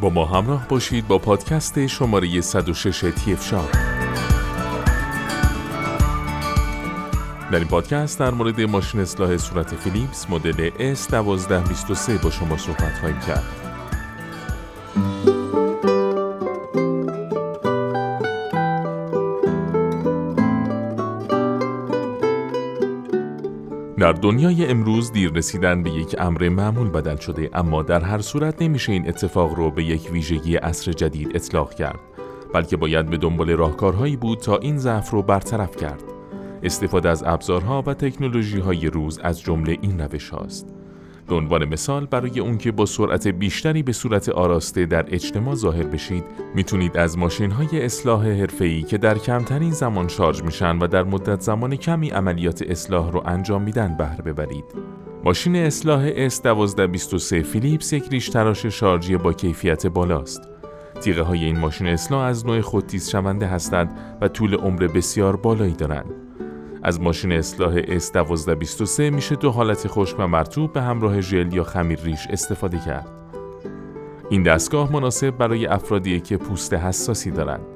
با ما همراه باشید با پادکست شماره 106 تیف شاب در این پادکست در مورد ماشین اصلاح صورت فیلیپس مدل S1223 با شما صحبت خواهیم کرد. در دنیای امروز دیر رسیدن به یک امر معمول بدل شده اما در هر صورت نمیشه این اتفاق رو به یک ویژگی عصر جدید اطلاق کرد بلکه باید به دنبال راهکارهایی بود تا این ضعف رو برطرف کرد استفاده از ابزارها و تکنولوژی های روز از جمله این روش هاست. به عنوان مثال برای اون که با سرعت بیشتری به صورت آراسته در اجتماع ظاهر بشید می‌تونید از ماشین های اصلاح حرفه‌ای که در کمترین زمان شارژ میشن و در مدت زمان کمی عملیات اصلاح رو انجام میدن بهره ببرید. ماشین اصلاح S1223 فیلیپس یک ریش تراش شارژی با کیفیت بالاست. تیغه های این ماشین اصلاح از نوع خودتیز شونده هستند و طول عمر بسیار بالایی دارند. از ماشین اصلاح S1223 میشه دو حالت خشک و مرتوب به همراه ژل یا خمیر ریش استفاده کرد. این دستگاه مناسب برای افرادی که پوست حساسی دارند.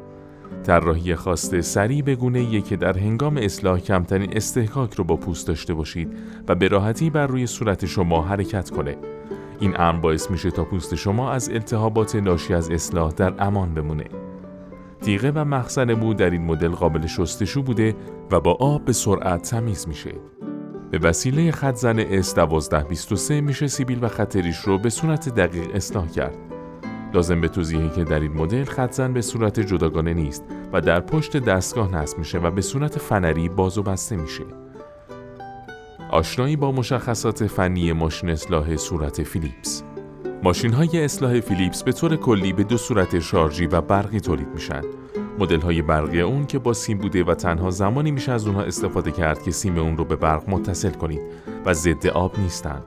طراحی خواسته سریع به گونه که در هنگام اصلاح کمترین استحکاک رو با پوست داشته باشید و به راحتی بر روی صورت شما حرکت کنه. این امر باعث میشه تا پوست شما از التهابات ناشی از اصلاح در امان بمونه. تیغه و مخزن مو در این مدل قابل شستشو بوده و با آب به سرعت تمیز میشه. به وسیله خط زن S1223 میشه سیبیل و خط ریش رو به صورت دقیق اصلاح کرد. لازم به توضیحی که در این مدل خط زن به صورت جداگانه نیست و در پشت دستگاه نصب میشه و به صورت فنری باز و بسته میشه. آشنایی با مشخصات فنی ماشین اصلاح صورت فیلیپس ماشین های اصلاح فیلیپس به طور کلی به دو صورت شارژی و برقی تولید میشن. مدل های برقی اون که با سیم بوده و تنها زمانی میشه از اونها استفاده کرد که سیم اون رو به برق متصل کنید و ضد آب نیستن.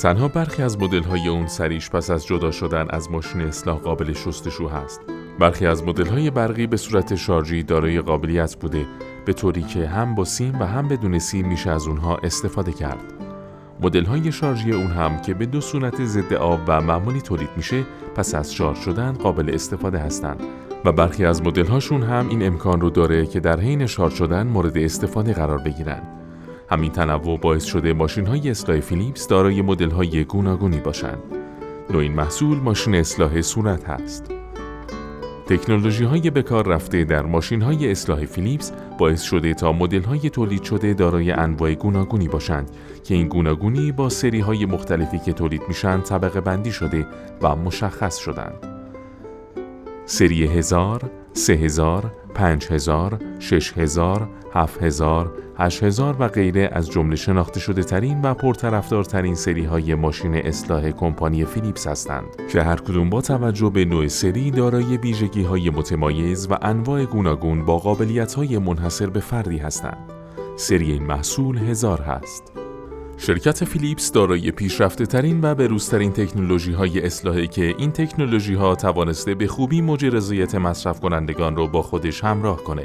تنها برخی از مدل های اون سریش پس از جدا شدن از ماشین اصلاح قابل شستشو هست. برخی از مدل های برقی به صورت شارژی دارای قابلیت بوده به طوری که هم با سیم و هم بدون سیم میشه از اونها استفاده کرد. مدل های شارژی اون هم که به دو صورت ضد آب و معمولی تولید میشه پس از شارژ شدن قابل استفاده هستند. و برخی از مدل هاشون هم این امکان رو داره که در حین شارژ شدن مورد استفاده قرار بگیرن. همین تنوع باعث شده ماشین های اصلاح فیلیپس دارای مدل های گوناگونی باشند نوع این محصول ماشین اصلاح صورت هست. تکنولوژی های بکار رفته در ماشین های اصلاح فیلیپس باعث شده تا مدل های تولید شده دارای انواع گوناگونی باشند که این گوناگونی با سری های مختلفی که تولید میشن طبقه بندی شده و مشخص شدند. سری هزار، سه هزار، پنج هزار، شش هزار، هفت هزار، هشت هزار و غیره از جمله شناخته شده ترین و پرطرفدارترین سری های ماشین اصلاح کمپانی فیلیپس هستند که هر کدوم با توجه به نوع سری دارای ویژگی های متمایز و انواع گوناگون با قابلیت های منحصر به فردی هستند. سری این محصول هزار هست. شرکت فیلیپس دارای پیشرفته ترین و بروزترین تکنولوژی های اصلاحی که این تکنولوژی ها توانسته به خوبی موج رضایت مصرف کنندگان را با خودش همراه کنه.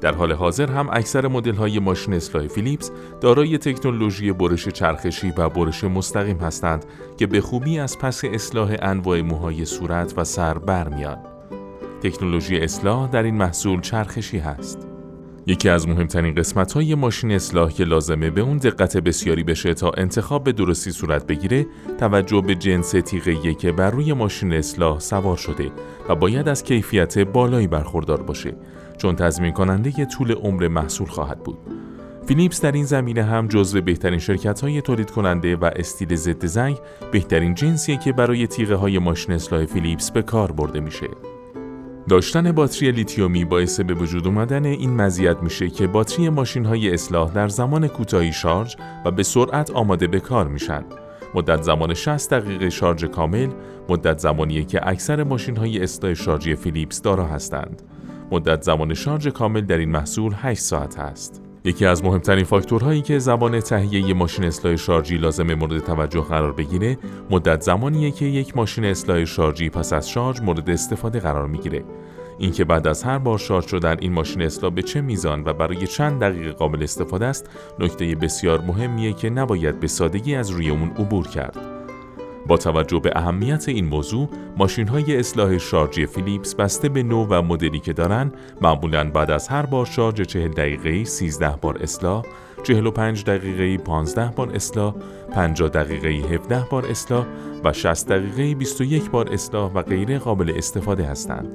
در حال حاضر هم اکثر مدل های ماشین اصلاح فیلیپس دارای تکنولوژی برش چرخشی و برش مستقیم هستند که به خوبی از پس اصلاح انواع موهای صورت و سر برمیان. تکنولوژی اصلاح در این محصول چرخشی هست. یکی از مهمترین قسمت های ماشین اصلاح که لازمه به اون دقت بسیاری بشه تا انتخاب به درستی صورت بگیره توجه به جنس تیغه که بر روی ماشین اصلاح سوار شده و باید از کیفیت بالایی برخوردار باشه چون تضمین کننده طول عمر محصول خواهد بود. فیلیپس در این زمینه هم جزو بهترین شرکت های تولید کننده و استیل ضد زنگ بهترین جنسیه که برای تیغه های ماشین اصلاح فیلیپس به کار برده میشه. داشتن باتری لیتیومی باعث به وجود اومدن این مزیت میشه که باتری ماشین های اصلاح در زمان کوتاهی شارژ و به سرعت آماده به کار میشن. مدت زمان 60 دقیقه شارژ کامل مدت زمانیه که اکثر ماشین های اصلاح شارژی فیلیپس دارا هستند. مدت زمان شارژ کامل در این محصول 8 ساعت است. یکی از مهمترین فاکتورهایی که زبان تهیه ماشین اصلاح شارژی لازم مورد توجه قرار بگیره مدت زمانیه که یک ماشین اصلاح شارژی پس از شارژ مورد استفاده قرار می‌گیره. اینکه بعد از هر بار شارژ شدن این ماشین اصلاح به چه میزان و برای چند دقیقه قابل استفاده است نکته بسیار مهمیه که نباید به سادگی از روی اون عبور کرد. با توجه به اهمیت این موضوع ماشین های اصلاح شارژی فیلیپس بسته به نوع و مدلی که دارن معمولا بعد از هر بار شارژ 40 دقیقه 13 بار اصلاح 45 دقیقه 15 بار اصلاح 50 دقیقه 17 بار اصلاح و 60 دقیقه 21 بار اصلاح و غیره قابل استفاده هستند.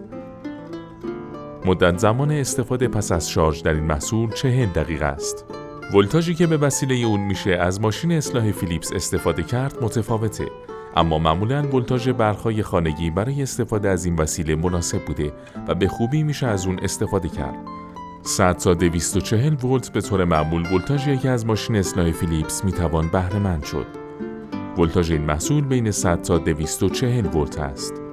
مدت زمان استفاده پس از شارژ در این محصول 40 دقیقه است. ولتاژی که به وسیله اون میشه از ماشین اصلاح فیلیپس استفاده کرد متفاوته. اما معمولا ولتاژ برقهای خانگی برای استفاده از این وسیله مناسب بوده و به خوبی میشه از اون استفاده کرد. 100 تا 240 ولت به طور معمول ولتاژ یکی از ماشین اصلاح فیلیپس می‌توان بهره مند شد. ولتاژ این محصول بین 100 تا 240 ولت است.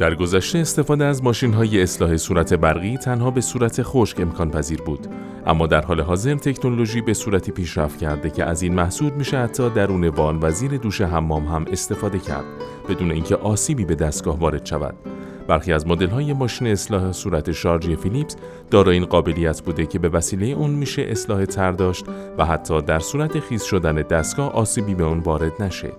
در گذشته استفاده از ماشین های اصلاح صورت برقی تنها به صورت خشک امکان پذیر بود. اما در حال حاضر تکنولوژی به صورتی پیشرفت کرده که از این محصول میشه حتی درون وان و زیر دوش حمام هم استفاده کرد بدون اینکه آسیبی به دستگاه وارد شود. برخی از مدل های ماشین اصلاح صورت شارژی فیلیپس دارای این قابلیت بوده که به وسیله اون میشه اصلاح تر داشت و حتی در صورت خیز شدن دستگاه آسیبی به اون وارد نشه.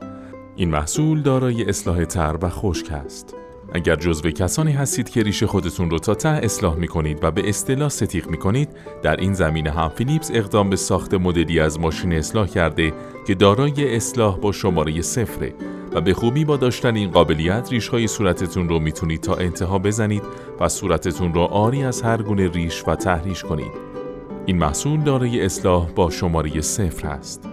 این محصول دارای اصلاح تر و خشک است. اگر جزو کسانی هستید که ریش خودتون رو تا ته اصلاح می کنید و به اصطلاح ستیق می کنید در این زمینه هم فیلیپس اقدام به ساخت مدلی از ماشین اصلاح کرده که دارای اصلاح با شماره صفره و به خوبی با داشتن این قابلیت ریش های صورتتون رو می‌تونید تا انتها بزنید و صورتتون رو آری از هر گونه ریش و تحریش کنید. این محصول دارای اصلاح با شماره صفر است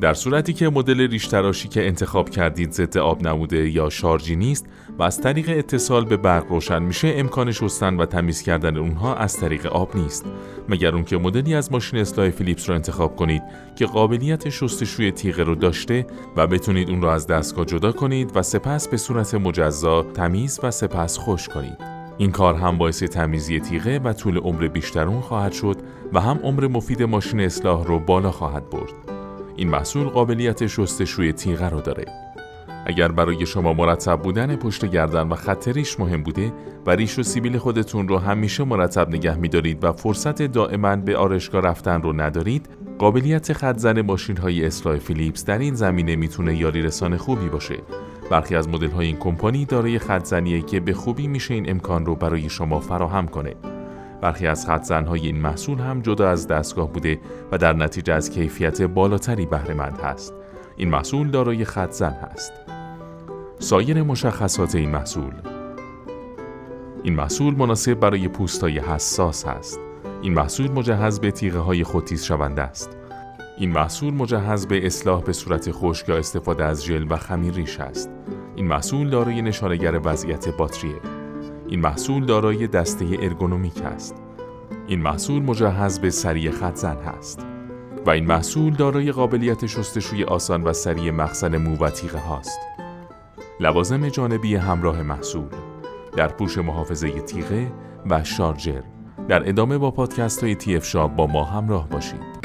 در صورتی که مدل ریش تراشی که انتخاب کردید ضد آب نموده یا شارژی نیست و از طریق اتصال به برق روشن میشه امکان شستن و تمیز کردن اونها از طریق آب نیست مگر اون که مدلی از ماشین اصلاح فیلیپس رو انتخاب کنید که قابلیت شستشوی تیغه رو داشته و بتونید اون رو از دستگاه جدا کنید و سپس به صورت مجزا تمیز و سپس خوش کنید این کار هم باعث تمیزی تیغه و طول عمر بیشتر اون خواهد شد و هم عمر مفید ماشین اصلاح رو بالا خواهد برد. این محصول قابلیت شستشوی تیغه رو داره. اگر برای شما مرتب بودن پشت گردن و خط ریش مهم بوده و ریش و سیبیل خودتون رو همیشه مرتب نگه میدارید و فرصت دائما به آرشگاه رفتن رو ندارید قابلیت خط زن ماشین های اصلاح فیلیپس در این زمینه می‌تونه یاری رسان خوبی باشه برخی از مدل های این کمپانی دارای خط زنیه که به خوبی میشه این امکان رو برای شما فراهم کنه برخی از خطزنهای این محصول هم جدا از دستگاه بوده و در نتیجه از کیفیت بالاتری بهرهمند هست. این محصول دارای خطزن هست. سایر مشخصات این محصول این محصول مناسب برای پوستای حساس است. این محصول مجهز به تیغه های خودتیز شونده است. این محصول مجهز به اصلاح به صورت خشک یا استفاده از ژل و خمیر ریش است. این محصول دارای نشانگر وضعیت باتریه. این محصول دارای دسته ارگونومیک است. این محصول مجهز به سری خطزن هست و این محصول دارای قابلیت شستشوی آسان و سری مخزن مو و تیغه هاست. لوازم جانبی همراه محصول در پوش محافظه تیغه و شارجر در ادامه با پادکست های تی شاب با ما همراه باشید.